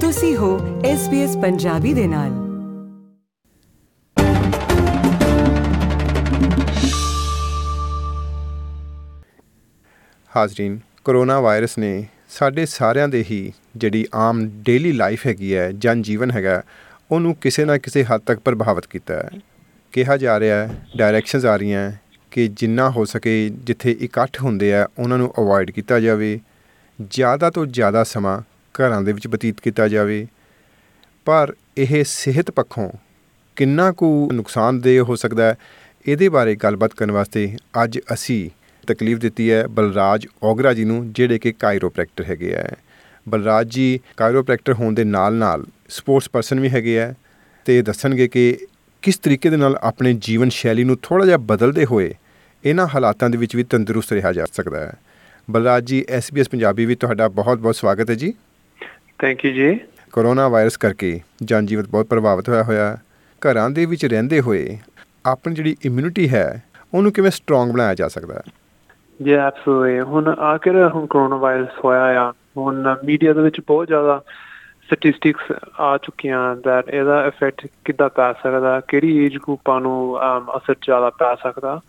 ਤੁਸੀਂ ਹੋ SBS ਪੰਜਾਬੀ ਦੇ ਨਾਲ। ਹਾਜ਼ਰੀਨ ਕਰੋਨਾ ਵਾਇਰਸ ਨੇ ਸਾਡੇ ਸਾਰਿਆਂ ਦੇ ਹੀ ਜਿਹੜੀ ਆਮ ਡੇਲੀ ਲਾਈਫ ਹੈਗੀ ਹੈ ਜਨ ਜੀਵਨ ਹੈਗਾ, ਉਹਨੂੰ ਕਿਸੇ ਨਾ ਕਿਸੇ ਹੱਦ ਤੱਕ ਪ੍ਰਭਾਵਿਤ ਕੀਤਾ ਹੈ। ਕਿਹਾ ਜਾ ਰਿਹਾ ਹੈ ਡਾਇਰੈਕਸ਼ਨਸ ਆ ਰਹੀਆਂ ਹੈ ਕਿ ਜਿੰਨਾ ਹੋ ਸਕੇ ਜਿੱਥੇ ਇਕੱਠ ਹੁੰਦੇ ਆ, ਉਹਨਾਂ ਨੂੰ ਅਵੋਇਡ ਕੀਤਾ ਜਾਵੇ। ਜ਼ਿਆਦਾ ਤੋਂ ਜ਼ਿਆਦਾ ਸਮਾਂ ਘਰਾਂ ਦੇ ਵਿੱਚ ਬਤੀਤ ਕੀਤਾ ਜਾਵੇ। ਪਰ ਇਹ ਸਿਹਤ ਪੱਖੋਂ ਕਿੰਨਾ ਕੁ ਨੁਕਸਾਨਦੇਹ ਹੋ ਸਕਦਾ ਹੈ, ਇਹਦੇ ਬਾਰੇ ਗੱਲਬਾਤ ਕਰਨ ਵਾਸਤੇ ਅੱਜ ਅਸੀਂ ਤਕਲੀਫ ਦਿੱਤੀ ਹੈ ਬਲਰਾਜ ਔਗਰਾ ਜੀ ਨੂੰ, ਜਿਹੜੇ ਕਿ ਕਾਇਰੋਪ੍ਰੈਕਟਰ ਹੈਗੇ ਆ। ਬਲਰਾਜ ਜੀ ਕਾਇਰੋਪ੍ਰੈਕਟਰ ਹੋਣ ਦੇ ਨਾਲ-ਨਾਲ ਸਪੋਰਟਸ ਪਰਸਨ ਵੀ ਹੈਗੇ ਆ ਤੇ ਦੱਸਣਗੇ ਕਿ ਕਿਸ ਤਰੀਕੇ ਦੇ ਨਾਲ ਆਪਣੇ ਜੀਵਨ ਸ਼ੈਲੀ ਨੂੰ ਥੋੜਾ ਜਿਹਾ ਬਦਲਦੇ ਹੋਏ ਇਹਨਾਂ ਹਾਲਾਤਾਂ ਦੇ ਵਿੱਚ ਵੀ ਤੰਦਰੁਸਤ ਰਿਹਾ ਜਾ ਸਕਦਾ ਹੈ। ਬਲਰਾਜ ਜੀ SBS ਪੰਜਾਬੀ ਵਿੱਚ ਤੁਹਾਡਾ ਬਹੁਤ-ਬਹੁਤ ਸਵਾਗਤ ਹੈ ਜੀ। ਥੈਂਕ ਯੂ ਜੀ। ਕਰੋਨਾ ਵਾਇਰਸ ਕਰਕੇ ਜਨ ਜੀਵਨ ਬਹੁਤ ਪ੍ਰਭਾਵਿਤ ਹੋਇਆ ਹੋਇਆ। ਘਰਾਂ ਦੇ ਵਿੱਚ ਰਹਿੰਦੇ ਹੋਏ ਆਪਣੀ ਜਿਹੜੀ ਇਮਿਊਨਿਟੀ ਹੈ ਉਹਨੂੰ ਕਿਵੇਂ ਸਟਰੋਂਗ ਬਣਾਇਆ ਜਾ ਸਕਦਾ ਹੈ? ਜੀ ਐਬਸੋਲੂਟਲੀ ਹੁਣ ਆਖਿਰ ਹੁਣ ਕਰੋਨਾ ਵਾਇਰਸ ਹੋਇਆ ਆ ਹੁਣ ਮੀਡੀਆ ਦੇ ਵਿੱਚ ਬਹੁਤ ਜ਼ਿਆਦਾ ਸਟੈਟਿਸਟਿਕਸ ਆ ਚੁੱਕੀਆਂ that ਇਹਦਾ ਇਫੈਕਟ ਕਿੱਦਾਂ ਪੈ ਸਕਦਾ ਕਿਹੜੀ ਏਜ ਗਰੁੱਪਾਂ ਨੂੰ ਅਸਰ ਜ਼ਿਆਦਾ ਪੈ ਸਕਦਾ।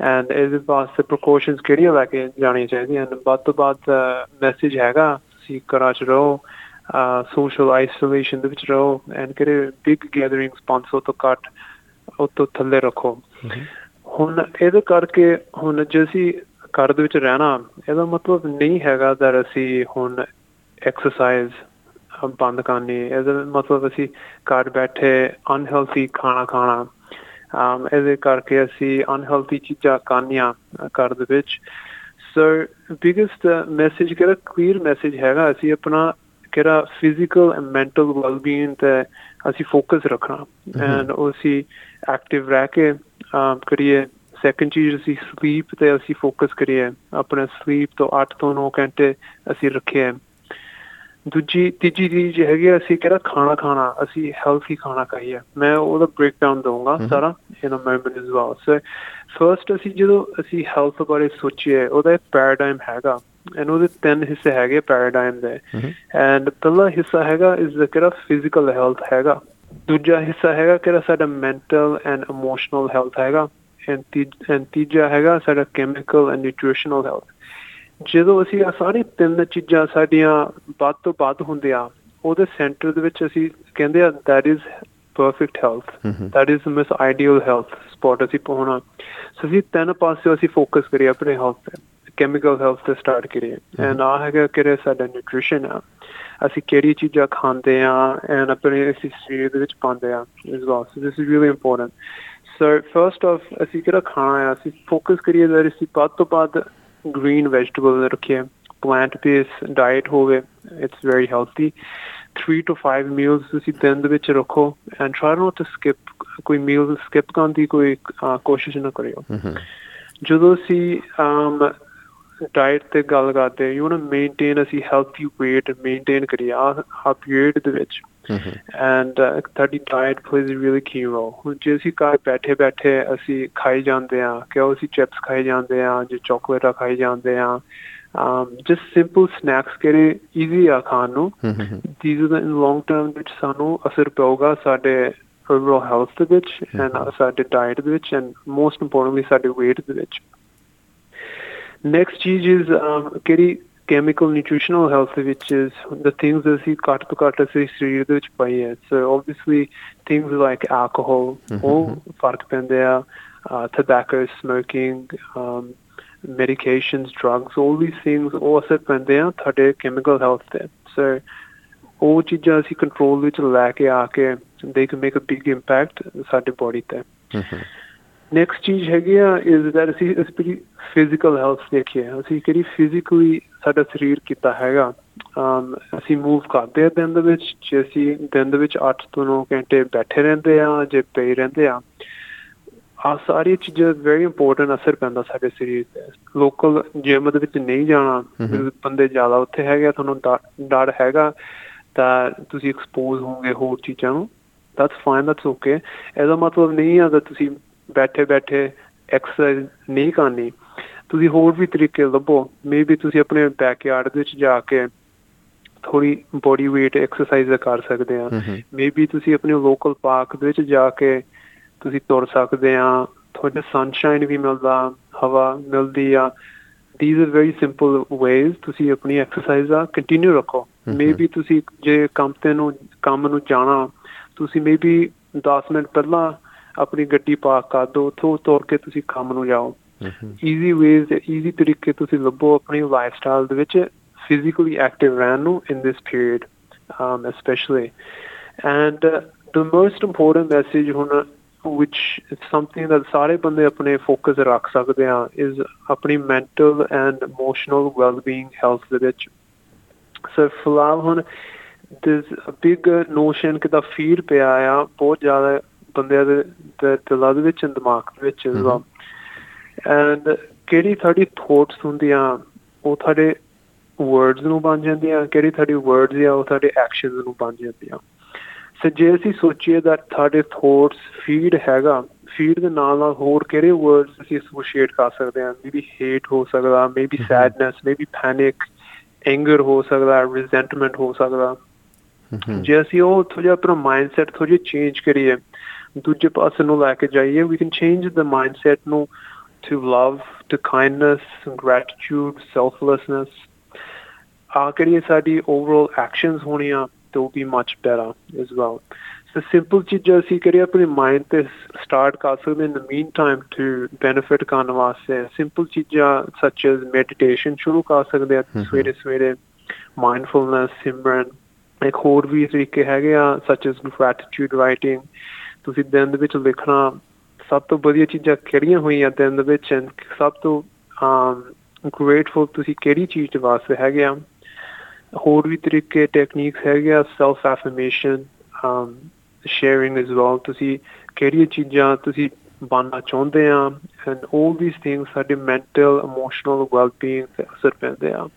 ਐਂਡ ਇਹਦੇ ਵਾਸਤੇ ਪ੍ਰੀਕਾਸ਼ਨਸ ਕਿਹੜੀਆਂ ਲੈ ਕੇ ਜਾਣੀਆਂ ਚਾਹੀਦੀਆਂ ਹਨ ਵੱਧ ਤੋਂ ਵੱਧ ਮੈਸੇਜ ਹੈਗਾ ਤੁਸੀਂ ਘਰਾਂ 'ਚ ਰਹੋ। ਸੋਸ਼ਲ ਆਈਸੋਲੇਸ਼ਨ ਦੇ ਵਿੱਚ ਰਹੋ ਐਂਡ ਕਿਹੜੇ ਬਿਗ ਗੈਦਰਿੰਗਸ 500 ਤੋਂ ਘੱਟ ਉਹ ਤੋਂ ਥੱਲੇ ਰੱਖੋ ਹੁਣ ਇਹਦੇ ਕਰਕੇ ਹੁਣ ਜੇ ਅਸੀਂ ਘਰ ਦੇ ਵਿੱਚ ਰਹਿਣਾ ਇਹਦਾ ਮਤਲਬ ਨਹੀਂ ਹੈਗਾ ਕਿ ਅਸੀਂ ਹੁਣ ਐਕਸਰਸਾਈਜ਼ ਬੰਦ ਕਰਨੀ ਇਹਦਾ ਮਤਲਬ ਅਸੀਂ ਘਰ ਬੈਠੇ ਅਨਹੈਲਥੀ ਖਾਣਾ ਖਾਣਾ um ਇਹਦੇ ਕਰਕੇ ਅਸੀਂ ਅਨਹੈਲਥੀ ਚੀਜ਼ਾਂ ਖਾਣੀਆਂ ਘਰ ਦੇ ਵਿੱਚ ਸੋ ਬਿਗੇਸਟ ਮੈਸੇਜ ਕਿਹੜਾ ਕਲੀਅਰ ਮੈਸੇਜ ਹੈਗਾ ਅਸੀਂ ਆਪਣਾ ਕਿਹੜਾ ਫਿਜ਼ੀਕਲ ਐਂਡ ਮੈਂਟਲ ਵੈਲਬੀਇੰਗ ਤੇ ਅਸੀਂ ਫੋਕਸ ਰੱਖਣਾ। ਐਂਡ ਅਸੀਂ ਐਕਟਿਵ ਰਹਿ ਕੇ ਕਰੀਏ। ਸੈਕੰਡ ਚੀਜ਼ ਅਸੀਂ ਸਲੀਪ ਤੇ ਅਸੀਂ ਫੋਕਸ ਕਰੀਏ। ਆਪਣੇ ਸਲੀਪ ਤੋਂ 8 ਤੋਂ 9 ਘੰਟੇ ਅਸੀਂ ਰੱਖੀਏ ਦੂਜੀ ਤੀਜੀ ਚੀਜ਼ ਹੈਗੀ ਅਸੀਂ ਕਿਹੜਾ ਖਾਣਾ ਖਾਣਾ ਅਸੀਂ ਹੈਲਥੀ ਖਾਣਾ ਖਾਈਏ। ਮੈਂ ਉਹਦਾ ਬ੍ਰੇਕਡਾਊਨ ਦਊਂਗਾ ਸਾਰਾ in a moment as well so first ਅਸੀਂ ਜਦੋਂ ਅਸੀਂ ਹੈਲਥ ਬਾਰੇ ਸੋਚੀਏ ਉਹਦਾ ਪੈਰਾਡਾਈਮ ਹੈਗਾ। ਐਂਡ ਉਹਦੇ ਤਿੰਨ ਹਿੱਸੇ ਹੈਗੇ ਪੈਰਾਡਾਈਮ ਦੇ। ਐਂਡ ਪਹਿਲਾ ਹਿੱਸਾ ਹੈਗਾ ਇਸ ਦਾ ਕਿਹੜਾ ਫਿਜ਼ੀਕਲ ਹੈਲਥ ਹੈਗਾ। ਦੂਜਾ ਹਿੱਸਾ ਹੈਗਾ ਕਿਹੜਾ ਸਾਡਾ ਮੈਂਟਲ ਐਂਡ ਇਮੋਸ਼ਨਲ ਹੈਲਥ ਹੈਗਾ। ਐਂਡ ਤੀਜਾ ਹੈਗਾ ਸਾਡਾ ਕੈਮੀਕਲ ਐਂਡ ਨਿਊਟ੍ਰੀਸ਼ਨਲ ਹੈਲਥ ਜਦੋਂ ਅਸੀਂ ਆ ਸਾਰੀ ਤਿੰਨ ਚੀਜ਼ਾਂ ਸਾਡੀਆਂ ਵੱਧ ਤੋਂ ਵੱਧ ਹੁੰਦੇ ਆ ਉਹਦੇ ਸੈਂਟਰ ਦੇ ਵਿੱਚ ਅਸੀਂ ਕਹਿੰਦੇ ਆ is perfect health that is the most ideal health spot ਅਸੀਂ ਪਹੁੰਚਣਾ ਸੋ ਅਸੀਂ ਤਿੰਨ ਪਾਸੇ ਅਸੀਂ ਫੋਕਸ ਕਰੀਏ ਆਪਣੇ ਹੈਲਥ ਤੇ। ਕੈਮੀਕਲ ਹੈਲਥ ਤੇ ਸਟਾਰਟ ਕਰੀਏ। ਐਂਡ ਆ ਹੈਗਾ ਕਿ ਸਾਡਾ ਨਿਊਟ੍ਰੀਸ਼ਨ ਆ। ਅਸੀਂ ਕਿਹੜੀ ਚੀਜ਼ਾਂ ਖਾਂਦੇ ਆ ਐਂਡ ਆਪਣੇ ਅਸੀਂ ਸਰੀਰ ਦੇ ਵਿੱਚ ਪਾਉਂਦੇ ਆ ਇਸ ਵਾਸਤੇ this is really important so first of ਅਸੀਂ ਕਿਹੜਾ ਖਾਣਾ ਆ? ਅਸੀਂ ਫੋਕਸ ਕਰੀਏ that ਅਸੀਂ ਵੱਧ ਤੋਂ ਵੱਧ green vegetable ਰੱਖੀਏ। Plant based diet ਹੋਵੇ it's very healthy 3 to 5 meals ਤੁਸੀਂ ਦਿਨ ਦੇ ਵਿੱਚ ਰੱਖੋ and try not to skip ਕੋਈ meal skip ਕਰਨ ਦੀ ਕੋਈ ਕੋਸ਼ਿਸ਼ ਨਾ ਕਰਿਓ। ਜਦੋਂ ਅਸੀਂ um ਡਾਈਟ ਤੇ ਗੱਲ ਕਰਦੇ ਯੂ ਵਾਂਟ ਮੇਨਟੇਨ ਅਸੀਂ ਹੈਲਥੀ weight ਮੇਨਟੇਨ ਕਰੀਏ ਆ ਪੀਰੀਅਡ ਦੇ ਵਿੱਚ। ਐਂਡ ਤੁਹਾਡੀ ਡਾਈਟ ਪਲੇਜ਼ ਅ ਰੀਲੀ ਕੀ ਰੋਲ ਹੁਣ ਜੇ ਅਸੀਂ ਘਰ ਬੈਠੇ ਬੈਠੇ ਅਸੀਂ ਖਾਈ ਜਾਂਦੇ ਆ ਕਿ ਅਸੀਂ ਚਿਪਸ ਖਾਈ ਜਾਂਦੇ ਆ ਜੇ ਚਾਕਲੇਟਾਂ ਖਾਈ ਜਾਂਦੇ ਆ um just simple snacks ਕਿਹੜੇ ਈਜ਼ੀ ਆ ਖਾਣ ਨੂੰ। ਇਜ਼ ਇਨ ਲੌਂਗ ਟਰਮ ਵਿੱਚ ਸਾਨੂੰ ਅਸਰ ਪਊਗਾ ਸਾਡੇ overall health ਦੇ ਵਿੱਚ ਐਂਡ ਸਾਡੇ ਡਾਈਟ ਦੇ ਵਿੱਚ ਐਂਡ ਮੋਸਟ ਇੰਪੋਰਟੈਂਟਲੀ ਸਾਡੇ weight ਦੇ ਵਿੱਚ। Next ਚੀਜ਼ is um, ਕਿਹੜੀ chemical nutritional health which is the things that ਅਸੀਂ ਘੱਟ ਤੋਂ ਘੱਟ ਅਸੀਂ ਸਰੀਰ ਦੇ ਵਿੱਚ ਪਾਈਏ so obviously things like alcohol ਉਹ ਫ਼ਰਕ ਪੈਂਦੇ ਆ tobacco smoking um, medications drugs all these things ਉਹ ਅਸਰ ਪੈਂਦੇ ਆ ਤੁਹਾਡੇ chemical health ਤੇ so ਉਹ ਚੀਜ਼ਾਂ ਅਸੀਂ ਕੰਟਰੋਲ ਵਿੱਚ ਲੈ ਕੇ ਆ ਕੇ they can make a big impact ਸਾਡੇ ਬੋਡੀ ਤੇ ਨੈਕਸਟ ਚੀਜ਼ ਹੈਗੀ ਆ ਇਜ਼ ਦੈਟ ਅਸੀਂ ਅਸੀਂ ਫਿਜ਼ੀਕਲ ਹੈਲਥ ਦੇਖੀਏ। ਅਸੀਂ ਕਿਹੜੀ ਫਿਜ਼ੀਕਲੀ ਸਾਡਾ ਸਰੀਰ ਕਿੱਦਾਂ ਹੈਗਾ। ਅਸੀਂ ਮੂਵ ਕਰਦੇ ਆ ਦਿਨ ਦੇ ਵਿੱਚ ਜੇ ਅਸੀਂ ਦਿਨ ਦੇ ਵਿੱਚ 8 ਤੋਂ 9 ਘੰਟੇ ਬੈਠੇ ਰਹਿੰਦੇ ਆ ਜੇ ਪਏ ਰਹਿੰਦੇ ਆ ਆ ਸਾਰੀ ਚੀਜ਼ਾਂ ਵੈਰੀ ਇੰਪੋਰਟੈਂਟ ਅਸਰ ਪੈਂਦਾ ਸਾਡੇ ਸਰੀਰ ਤੇ। ਲੋਕਲ ਜਿਮ ਦੇ ਵਿੱਚ ਨਹੀਂ ਜਾਣਾ ਬੰਦੇ ਜ਼ਿਆਦਾ ਉੱਥੇ ਹੈਗੇ ਤੁਹਾਨੂੰ ਡਰ ਹੈਗਾ ਤਾਂ ਤੁਸੀਂ ਐਕਸਪੋਜ਼ ਹੋਵੋਗੇ ਹੋਰ ਚੀਜ਼ਾਂ ਨੂੰ। ਦੈਟਸ ਫਾਈਨ ਦੈਟਸ ਓਕੇ ਇਹਦਾ ਮਤਲਬ ਨਹੀਂ ਹੈ ਕਿ ਤੁਸੀਂ ਬੈਠੇ ਬੈਠੇ ਐਕਸਰਸਾਈਜ਼ ਨਹੀਂ ਕਰਨੀ। ਤੁਸੀਂ ਹੋਰ ਵੀ ਤਰੀਕੇ ਲੱਭੋ। ਮੇਬੀ ਤੁਸੀਂ ਆਪਣੇ ਬੈਕਯਾਰਡ ਵਿੱਚ ਜਾ ਕੇ ਥੋੜੀ ਬੋਡੀ weight ਐਕਸਰਸਾਈਜ਼ ਕਰ ਸਕਦੇ ਆ। ਮੇਬੀ ਤੁਸੀਂ ਆਪਣੇ ਲੋਕਲ ਪਾਰਕ ਦੇ ਵਿੱਚ ਜਾ ਕੇ ਤੁਸੀਂ ਤੁਰ ਸਕਦੇ ਆ। ਤੁਹਾਡੇ ਸਨਸ਼ਾਈਨ ਵੀ ਮਿਲਦਾ ਹਵਾ ਮਿਲਦੀ ਆ। These are very simple ways ਤੁਸੀਂ ਆਪਣੀ ਐਕਸਰਸਾਈਜ਼ ਆ ਕੰਟੀਨਿਊ ਰੱਖੋ। ਮੇਬੀ ਤੁਸੀਂ ਜੇ ਕੰਮ ਤੇ ਨੂੰ ਕੰਮ ਨੂੰ ਜਾਣਾ ਤੁਸੀਂ ਮੇਬੀ 10 ਮਿੰਟ ਪਹਿਲਾਂ ਆਪਣੀ ਗੱਡੀ ਪਾਰਕ ਕਰ ਦਿਓ ਉੱਥੋਂ ਤੁਰ ਕੇ ਤੁਸੀਂ ਕੰਮ ਨੂੰ ਜਾਓ। ਈਜ਼ੀ ਵੇਜ਼ ਈਜ਼ੀ ਤਰੀਕੇ ਤੁਸੀਂ ਲੱਭੋ ਆਪਣੀ ਲਾਈਫਸਟਾਈਲ ਦੇ ਵਿੱਚ ਫਿਜ਼ੀਕਲੀ ਐਕਟਿਵ ਰਹਿਣ ਨੂੰ in this period um especially. And uh, the most important message ਹੁਣ which is something that ਸਾਰੇ ਬੰਦੇ ਆਪਣੇ ਫੋਕਸ ਰੱਖ ਸਕਦੇ ਆ is ਆਪਣੀ mental and emotional well-being health ਦੇ ਵਿੱਚ। So ਫਿਲਹਾਲ ਹੁਣ there's a big notion ਕਿ ਦਾ ਫੀਡ ਪਿਆ ਆ ਬਹੁਤ ਜ਼ਿਆਦਾ ਬੰਦਿਆਂ ਦੇ ਦੇ ਦਿਲਾਂ ਦੇ ਵਿੱਚ ਦਿਮਾਗ ਦੇ ਵਿੱਚ as well ਐਂਡ ਕਿਹੜੀ ਤੁਹਾਡੀ ਥੋਟਸ ਹੁੰਦੀਆਂ ਉਹ ਤੁਹਾਡੇ ਵਰਡਸ ਨੂੰ ਬਣ ਜਾਂਦੀਆਂ ਕਿਹੜੀ ਤੁਹਾਡੀ ਵਰਡਸ ਆ ਉਹ ਤੁਹਾਡੇ ਐਕਸ਼ਨਸ ਨੂੰ ਬਣ ਜਾਂਦੀਆਂ। ਸੋ ਜੇ ਅਸੀਂ ਸੋਚੀਏ that ਤੁਹਾਡੇ ਥੋਟਸ ਫੀਡ ਹੈਗਾ ਫੀਡ ਦੇ ਨਾਲ ਨਾਲ ਹੋਰ ਕਿਹੜੇ ਵਰਡਸ ਅਸੀਂ ਐਸੋਸੀਏਟ ਕਰ ਸਕਦੇ ਹਾਂ? ਮੇਬੀ ਹੇਟ ਹੋ ਸਕਦਾ maybe sadness maybe panic anger ਹੋ ਸਕਦਾ ਰਿਜ਼ੈਂਟਮੈਂਟ ਹੋ ਸਕਦਾ। ਜੇ ਅਸੀਂ ਉਹ ਥੋੜਾ ਜਿਹਾ ਆਪਣਾ ਮਾਈਂਡਸੈਟ ਥੋੜਾ ਜਿਹਾ ਚੇਂਜ ਕਰੀਏ ਦੂਜੇ ਪਾਸੇ ਨੂੰ ਲੈ ਕੇ ਜਾਈਏ we can change the mindset ਨੂੰ to love, to kindness, gratitude, selflessness. ਆ ਕਰੀਏ ਸਾਡੀ overall actions ਹੋਣੀਆਂ ਤੇ ਉਹ ਵੀ much better as well. So simple ਚੀਜ਼ਾਂ ਅਸੀਂ ਕਰੀਏ ਆਪਣੇ ਮਾਈਂਡ ਤੇ ਸਟਾਰਟ ਕਰ ਸਕਦੇ in the meantime to benefit ਕਰਨ ਵਾਸਤੇ simple ਚੀਜ਼ਾਂ such as meditation ਸ਼ੁਰੂ ਕਰ ਸਕਦੇ ਆ। ਸਵੇਰੇ ਸਵੇਰੇ mindfulness ਸਿਮਰਨ ਇੱਕ ਹੋਰ ਵੀ ਤਰੀਕੇ ਹੈਗੇ ਆ, such as gratitude writing ਤੁਸੀਂ ਦਿਨ ਦੇ ਵਿੱਚ ਲਿਖਣਾ, ਸਭ ਤੋਂ ਵਧੀਆ ਚੀਜ਼ਾਂ ਕਿਹੜੀਆਂ ਹੋਈਆਂ ਦਿਨ ਦੇ ਵਿੱਚ? And ਸਭ ਤੋਂ um grateful ਤੁਸੀਂ ਕਿਹੜੀ ਚੀਜ਼ ਦੇ ਵਾਸਤੇ ਹੈਗੇ ਆ? ਹੋਰ ਵੀ ਤਰੀਕੇ ਟੈਕਨੀਕਸ ਹੈਗੇ ਆ self affirmation um sharing as well ਤੁਸੀਂ ਕਿਹੜੀਆਂ ਚੀਜ਼ਾਂ ਤੁਸੀਂ ਬਣਨਾ ਚਾਹੁੰਦੇ ਆ? And all these things ਸਾਡੇ mental, emotional well-being ਤੇ ਅਸਰ ਪੈਂਦੇ ਆ।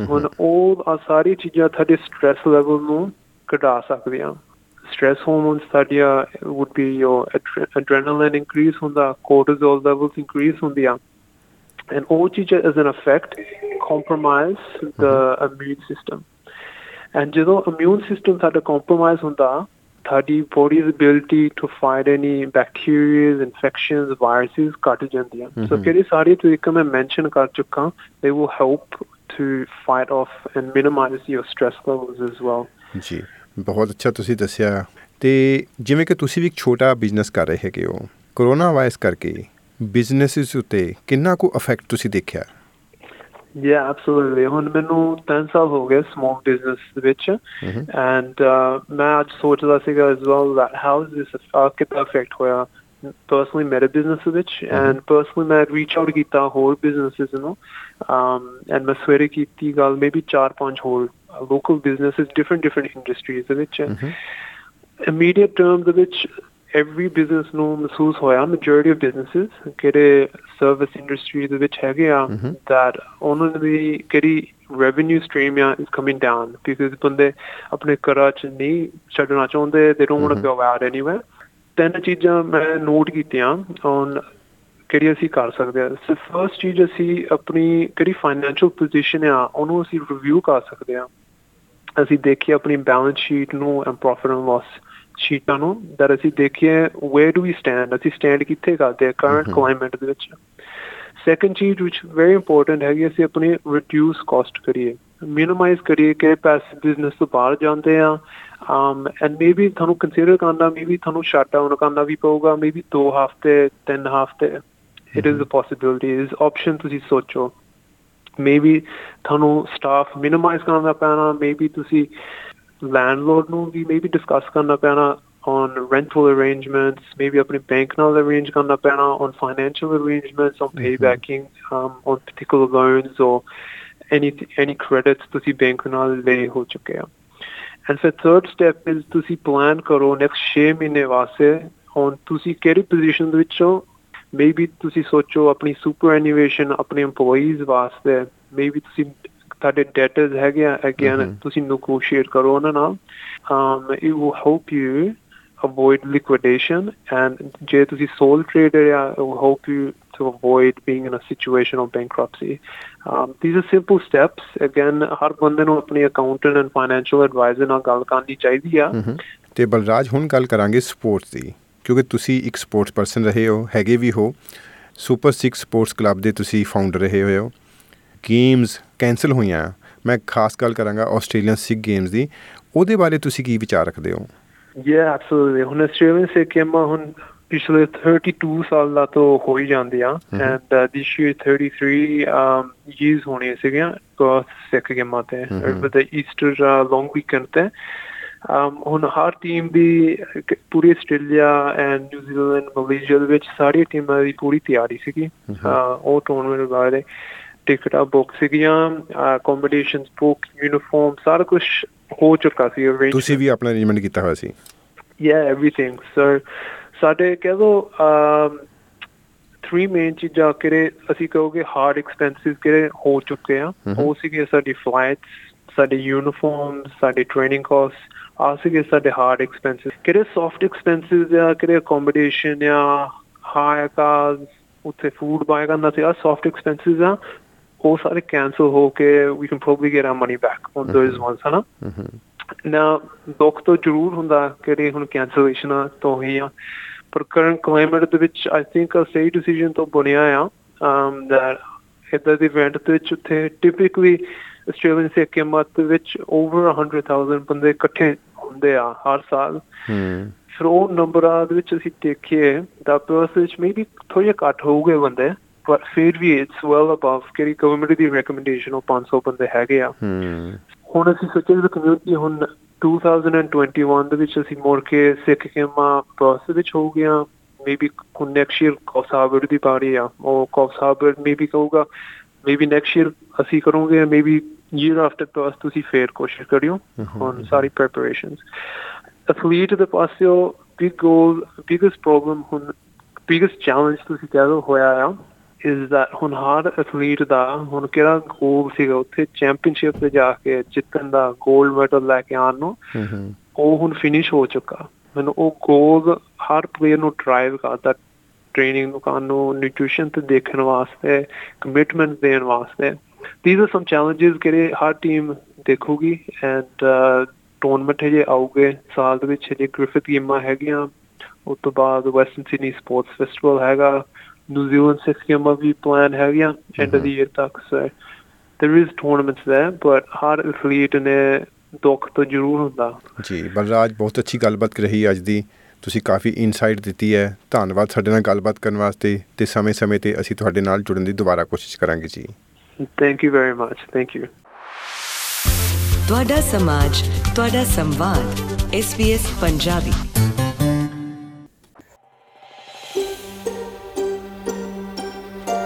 ਹੁਣ ਉਹ ਆ ਸਾਰੀ ਚੀਜ਼ਾਂ ਤੁਹਾਡੇ ਸਟ੍ਰੈਸ ਲੈਵਲ ਨੂੰ ਘਟਾ ਸਕਦੀਆਂ stress hormones ਸਾਡੀਆਂ be your adre- adrenaline increase ਹੁੰਦਾ cortisol levels increase ਹੁੰਦੀਆਂ and all ਚੀਜ਼ਾਂ as an effect compromise the immune system and ਜਦੋਂ immune system ਸਾਡਾ compromise ਹੁੰਦਾ ਤੁਹਾਡੀ body's ability to fight any bacteria, infections, viruses ਘਟ ਜਾਂਦੀਆਂ Mhm. ਕਿਹੜੇ ਸਾਰੇ ਤਰੀਕੇ ਮੈਂ mention ਕਰ ਚੁੱਕਾ they will help to fight off and minimize your stress levels as well ਜੀ ਬਹੁਤ ਅੱਛਾ ਤੁਸੀਂ ਦੱਸਿਆ ਤੇ ਜਿਵੇਂ ਕਿ ਤੁਸੀਂ ਵੀ ਇੱਕ ਛੋਟਾ ਬਿਜ਼ਨਸ ਕਰ ਰਹੇ ਹੈਗੇ ਹੋ ਕਰੋਨਾ ਵਾਇਰਸ ਕਰਕੇ ਬਿਜ਼ਨੈਸਿਸ ਉੱਤੇ ਕਿੰਨਾ ਕੁ ਇਫੈਕਟ ਤੁਸੀਂ ਦੇਖਿਆ Yeah, absolutely. ਹੁਣ ਮੈਨੂੰ 3 ਸਾਲ ਹੋ ਗਏ small business ਦੇ ਵਿੱਚ uh, ਮੈਂ ਅੱਜ ਸੋਚਦਾ ਸੀਗਾ as well that how is this uh, ਕਿੱਦਾਂ affect ਹੋਇਆ personally ਮੇਰੇ ਦੇ ਵਿੱਚ and personally ਮੈਂ reach out ਕੀਤਾ ਹੋਰ businesses ਨੂੰ um, and ਮੈਂ ਸਵੇਰੇ ਕੀਤੀ ਗੱਲ maybe 4-5 ਹੋਰ local businesses different different industries ਦੇ ਵਿੱਚ immediate term ਦੇ ਵਿੱਚ every business ਨੂੰ ਮਹਿਸੂਸ ਹੋਇਆ majority of businesses ਕਿਹੜੇ service industry ਦੇ ਵਿੱਚ ਹੈਗੇ ਆ Mhm. that ਉਹਨਾਂ ਦੀ ਕਿਹੜੀ revenue stream ਆ is coming down because ਬੰਦੇ ਆਪਣੇ ਘਰਾਂ ਚ ਨਹੀਂ ਛੱਡਣਾ ਚਾਹੁੰਦੇ they don't want to Mhm. go out anywhere ਤਿੰਨ ਚੀਜ਼ਾਂ ਮੈਂ ਨੋਟ ਕੀਤੀਆਂ on ਕਿਹੜੀ ਅਸੀਂ ਕਰ ਸਕਦੇ ਆ ਸੋ ਫਰਸਟ ਚੀਜ਼ ਅਸੀਂ ਆਪਣੀ ਕਿਹੜੀ ਫਾਈਨੈਂਸ਼ੀਅਲ ਪੋਜੀਸ਼ਨ ਆ ਉਹਨੂੰ ਅਸੀਂ ਰਿਵਿਊ ਕਰ ਸਕਦੇ ਆ ਅਸੀਂ ਦੇਖੀਏ ਆਪਣੀ ਬੈਲੈਂਸ ਸ਼ੀਟ ਨੂੰ ਐਂਡ ਪ੍ਰੋਫਿਟ ਐਂਡ ਲਾਸ ਸ਼ੀਟਾਂ ਨੂੰ। That ਅਸੀਂ ਦੇਖੀਏ where do we stand? ਅਸੀਂ ਸਟੈਂਡ ਕਿੱਥੇ ਕਰਦੇ ਆ ਕਰੰਟ. ਕਲਾਈਮੇਟ ਦੇ ਵਿੱਚ। ਸੈਕੰਡ ਚੀਜ਼ which very important ਹੈਗੀ ਅਸੀਂ ਆਪਣੀ ਰਿਡਿਊਸ ਕਾਸਟ ਕਰੀਏ। ਮਿਨੀਮਾਈਜ਼ ਕਰੀਏ ਕਿ ਪੈਸੇ ਬਿਜ਼ਨਸ ਤੋਂ ਬਾਹਰ ਜਾਂਦੇ ਆ um and maybe ਤੁਹਾਨੂੰ ਕੰਸੀਡਰ ਕਰਨਾ maybe ਤੁਹਾਨੂੰ ਸ਼ਟ ਡਾਊਨ ਕਰਨਾ ਵੀ ਪਊਗਾ maybe 2 ਹਫ਼ਤੇ 3 ਹਫ਼ਤੇ it is a possibility is option ਤੁਸੀਂ ਸੋਚੋ maybe ਤੁਹਾਨੂੰ ਸਟਾਫ ਮਿਨੀਮਾਈਜ਼ ਕਰਨਾ ਪੈਣਾ maybe ਤੁਸੀਂ ਲੈਂਡਲੋਰਡ ਨੂੰ ਵੀ maybe ਡਿਸਕਸ ਕਰਨਾ ਪੈਣਾ on rental arrangements, maybe ਆਪਣੀ bank ਨਾਲ arrange ਕਰਨਾ ਪੈਣਾ on financial arrangements, on paybacking, um, on particular loans or any any credits ਤੁਸੀਂ bank ਨਾਲ ਲਏ ਹੋ ਚੁੱਕੇ ਆ and ਫਿਰ third step is ਤੁਸੀਂ plan ਕਰੋ next 6 ਮਹੀਨੇ ਵਾਸਤੇ on ਤੁਸੀਂ ਕਿਹੜੀ ਪੋਜੀਸ਼ਨ ਦੇ ਵਿੱਚੋਂ maybe ਤੁਸੀਂ ਸੋਚੋ ਆਪਣੀ superannuation ਆਪਣੇ EMPLOYEES ਵਾਸਤੇ maybe ਤੁਸੀਂ ਤੁਹਾਡੇ debtors ਹੈਗੇ ਆ Mhm. ਤੁਸੀਂ negotiate ਕਰੋ ਉਹਨਾਂ ਨਾਲ um, it will help you avoid liquidation. And ਜੇ ਤੁਸੀਂ sole trader ਆ it will help you to avoid being in a situation of bankruptcy. Um, these are simple steps. Again, ਹਰ ਬੰਦੇ ਨੂੰ ਆਪਣੀ accountant and financial advisor ਨਾਲ ਗੱਲ ਕਰਨੀ ਚਾਹੀਦੀ ਆ। ਹਮਮ। ਤੇ ਬਲਰਾਜ ਹੁਣ ਗੱਲ ਕਰਾਂਗੇ ਸਪੋਰਟਸ ਦੀ ਕਿਉਂਕਿ ਤੁਸੀਂ ਇੱਕ ਸਪੋਰਟਸ ਪਰਸਨ ਰਹੇ ਹੋ ਹੈਗੇ ਵੀ ਹੋ। ਸੁਪਰ 6 ਸਪੋਰਟਸ ਕਲੱਬ ਦੇ ਤੁਸੀਂ ਫਾਊਂਡਰ ਰਹੇ ਹੋਏ ਹੋ। ਗੇਮਸ ਕੈਨਸਲ ਹੋਈਆਂ। ਮੈਂ ਖਾਸ ਗੱਲ ਕਰਾਂਗਾ ਆਸਟ੍ਰੇਲੀਅਨ ਸਿਕ ਗੇਮਸ ਦੀ। ਉਹਦੇ ਬਾਰੇ ਤੁਸੀਂ ਕੀ ਵਿਚਾਰ ਰੱਖਦੇ ਹੋ? Yeah, absolutely. ਹੁਣ ਆਸਟ੍ਰੇਲੀਅਨ ਸੇ ਗੇਮਾਂ ਹੁਣ ਪਿਛਲੇ 32 ਸਾਲ ਦਾ ਤੋਂ ਹੋ ਹੀ ਜਾਂਦੀਆਂ and this year 33 um use ਹੋਣੀਆਂ ਸੀਗੀਆਂ ਬਹੁਤ ਸਿੱਖ ਗੇਮਾਂ ਤੇ ਵਿਦ ਈਸਟਰ ਲੌਂਗ ਵੀਕਐਂਡ ਤੇ। Um ਹੁਣ ਹਰ ਟੀਮ ਦੀ ਪੂਰੀ Australia and New Zealand Malaysia ਦੇ ਵਿੱਚ ਸਾਰੀ ਟੀਮਾਂ ਦੀ ਪੂਰੀ ਤਿਆਰੀ ਸੀਗੀ। ਉਹ ਟੂਰਨਾਮੈਂਟ ਬਾਰੇ ਟਿਕਟਾਂ ਬੁੱਕ ਸੀਗੀਆਂ ਅਕੋਮੋਡੇਸ਼ਨਸ ਬੁੱਕ ਯੂਨੀਫਾਰਮ ਸਾਰਾ ਕੁਝ ਹੋ ਚੁੱਕਾ ਸੀ arrange ਤੁਸੀਂ ਵੀ ਆਪਣਾ ਅਰੇਂਜਮੈਂਟ ਕੀਤਾ ਹੋਇਆ ਸੀ? Yeah, everything. So, ਸਾਡੇ ਕਹਿ um, three main ਚੀਜ਼ਾਂ ਕਿਹੜੇ ਅਸੀਂ ਕਹੋਗੇ ਹਾਰਡ ਐਕਸਪੈਂਸਿਸ ਕਿਹੜੇ ਹੋ ਚੁੱਕੇ ਆ। ਉਹ ਸੀਗੇ ਸਾਡੀ ਫਲਾਈਟਸ ਸਾਡੇ ਯੂਨੀਫਾਰਮ ਸਾਡੇ ਟ੍ਰੇਨਿੰਗ ਕਾਸਟ ਆ ਸੀਗੇ ਸਾਡੇ ਹਾਰਡ ਐਕਸਪੈਂਸਿਸ ਕਿਹੜੇ ਸੌਫਟ ਐਕਸਪੈਂਸਿਸ ਆ ਕਿਹੜੇ ਅਕੋਮੋਡੇਸ਼ਨ ਆ ਹਾਇਰ ਕਾਰਸ ਉੱਥੇ ਫੂਡ ਬਾਏ ਕਰਨਾ ਸੀ ਆ ਸੌਫਟ ਐਕਸਪੈਂਸਿਸ ਆ। ਉਹ ਸਾਰੇ ਕੈਨਸਲ ਹੋ ਕੇ we can probably get our money back on those ones ਹਨਾ? ਨਾ ਦੁੱਖ ਤਾਂ ਜ਼ਰੂਰ ਹੁੰਦਾ ਕਿ ਹੁਣ ਕੈਂਸਲੇਸ਼ਨ ਤੋਂ ਹੀ ਆ। ਪਰ ਕਰੰਟ ਕਲਾਈਮੇਟ ਦੇ ਵਿੱਚ ਆਈ ਥਿੰਕ ਅ ਸਹੀ ਡਿਸੀਜਨ ਤੋਂ ਬਣਿਆ ਆ um that ਇਦਾਂ ਦੇ ਇਵੈਂਟ ਦੇ ਵਿੱਚ ਉੱਥੇ ਟਿਪਿਕਲੀ ਆਸਟ੍ਰੇਲੀਅਨ ਸਿੱਕੇ ਮਤ ਦੇ ਵਿੱਚ ਓਵਰ 100000 ਬੰਦੇ ਇਕੱਠੇ ਹੁੰਦੇ ਆ ਹਰ ਸਾਲ। ਹੂੰ ਫਿਰ ਉਹ ਨੰਬਰਾਂ ਦੇ ਵਿੱਚ ਅਸੀਂ ਦੇਖੀਏ ਤਾਂ ਪਰਸ ਵਿੱਚ ਮੇਬੀ ਥੋੜੇ ਘੱਟ ਹੋਊਗੇ ਬੰਦੇ। ਪਰ ਫਿਰ ਵੀ ਇਟਸ ਵੈਲ ਅਬਵ ਕਿ ਗਵਰਨਮੈਂਟ ਦੀ ਰეკਮੈਂਡੇਸ਼ਨ ਉਹ 500 ਬੰਦੇ ਹੈਗੇ ਆ। ਹੁਣ ਅਸੀਂ ਸੋਚਿਆ ਕਿ ਕਮਿਊਨਿਟੀ ਹੁਣ 2021 ਦੇ ਵਿੱਚ ਅਸੀਂ ਮੁੜ ਕੇ ਸਿੱਖ ਗੇਮਾਂ ਪ੍ਰੋਸੈਸ ਵਿੱਚ ਹੋ ਗਿਆ ਮੇਬੀ ਨੈਕਸਟ ਈਅਰ ਕੌਸਾਬਰ ਦੀ ਪਾਰੀ ਆ ਉਹ ਕੌਸਾਬਰ ਮੇਬੀ ਕਹੂਗਾ ਮੇਬੀ ਨੈਕਸਟ ਈਅਰ ਅਸੀਂ ਕਰੋਗੇ ਮੇਬੀ ਈਅਰ ਆਫਟਰ ਪ੍ਰੋਸ ਤੁਸੀਂ ਫੇਰ ਕੋਸ਼ਿਸ਼ ਕਰਿਓ ਹੁਣ ਸਾਰੀ ਪ੍ਰੈਪਰੇਸ਼ਨਸ ਐਥਲੀਟ ਦੇ ਪਾਸਿਓ ਬਿਗ ਗੋਲ ਬਿਗੇਸਟ ਪ੍ਰੋਬਲਮ ਹੁਣ ਬਿਗੇਸਟ ਚੈਲੰਜ ਤੁਸੀਂ ਕਹਿ ਲਓ ਹੋਇਆ ਆ। Is that ਹੁਣ ਹਰ ਐਥਲੀਟ ਦਾ ਹੁਣ ਕਿਹੜਾ ਗੋਲ ਸੀਗਾ ਉੱਥੇ ਚੈਂਪੀਅਨਸ਼ਿਪ ਤੇ ਜਾ ਕੇ ਜਿੱਤਣ ਦਾ 골ਡ ਮੈਡਲ ਲੈ ਕੇ ਆਉਣ ਨੂੰ ਉਹ ਹੁਣ ਫਿਨਿਸ਼ ਹੋ ਚੁੱਕਾ। ਮੈਨੂੰ ਉਹ ਗੋਲ ਹਰ ਪਲੇਅਰ ਨੂੰ ਡਰਾਈਵ ਕਰਦਾ ਟ੍ਰੇਨਿੰਗ ਨੂੰ ਕਰਨ ਨੂੰ ਨਿਊਟ੍ਰੀਸ਼ਨ ਤੇ ਦੇਖਣ ਵਾਸਤੇ ਕਮਿਟਮੈਂਟ ਦੇਣ ਵਾਸਤੇ। ਥੀਸ ਆਰ ਸਮ ਚੈਲੰਜਸ ਕਿਹੜੇ ਹਰ ਟੀਮ ਦੇਖੂਗੀ ਐਂਡ ਟੂਰਨਾਮੈਂਟ ਜੇ ਆਉਗੇ ਸਾਲ ਦੇ ਵਿੱਚ ਜੇ ਗ੍ਰਿਫਿਥ ਗੇਮਾਂ ਹੈਗੀਆਂ ਉਸ ਤੋਂ ਬਾਅਦ ਵੈਸਟਰਨ ਸਿਡਨੀ ਸਪੋਰਟਸ ਫੈਸਟੀਵਲ ਹੈਗਾ ਨਿਊਜ਼ੀਲੈਂਡ ਸਿਕਸ ਗੇਮਾਂ ਵੀ ਪਲਾਨ ਹੈਗੀਆਂ ਐਂਡ ਆਫ ਦੀ ਈਅਰ ਤੱਕ so there is tournaments there but ਹਰ ਐਥਲੀਟ ਨੇ ਦੁੱਖ ਤਾਂ ਜ਼ਰੂਰ ਹੁੰਦਾ। ਜੀ ਬਲਰਾਜ ਬਹੁਤ ਅੱਛੀ ਗੱਲਬਾਤ ਰਹੀ ਅੱਜ ਦੀ। ਤੁਸੀਂ ਕਾਫੀ ਇਨਸਾਈਟ ਦਿੱਤੀ ਹੈ। ਧੰਨਵਾਦ ਸਾਡੇ ਨਾਲ ਗੱਲਬਾਤ ਕਰਨ ਵਾਸਤੇ ਤੇ ਸਮੇਂ-ਸਮੇਂ ਤੇ ਅਸੀਂ ਤੁਹਾਡੇ ਨਾਲ ਜੁੜਨ ਦੀ ਦੁਬਾਰਾ ਕੋਸ਼ਿਸ਼ ਕਰਾਂਗੇ ਜੀ। Thank you very much thank you ਤੁਹਾਡਾ ਸਮਾਜ ਤੁਹਾਡਾ ਸੰਵਾਦ SBS ਪੰਜਾਬੀ।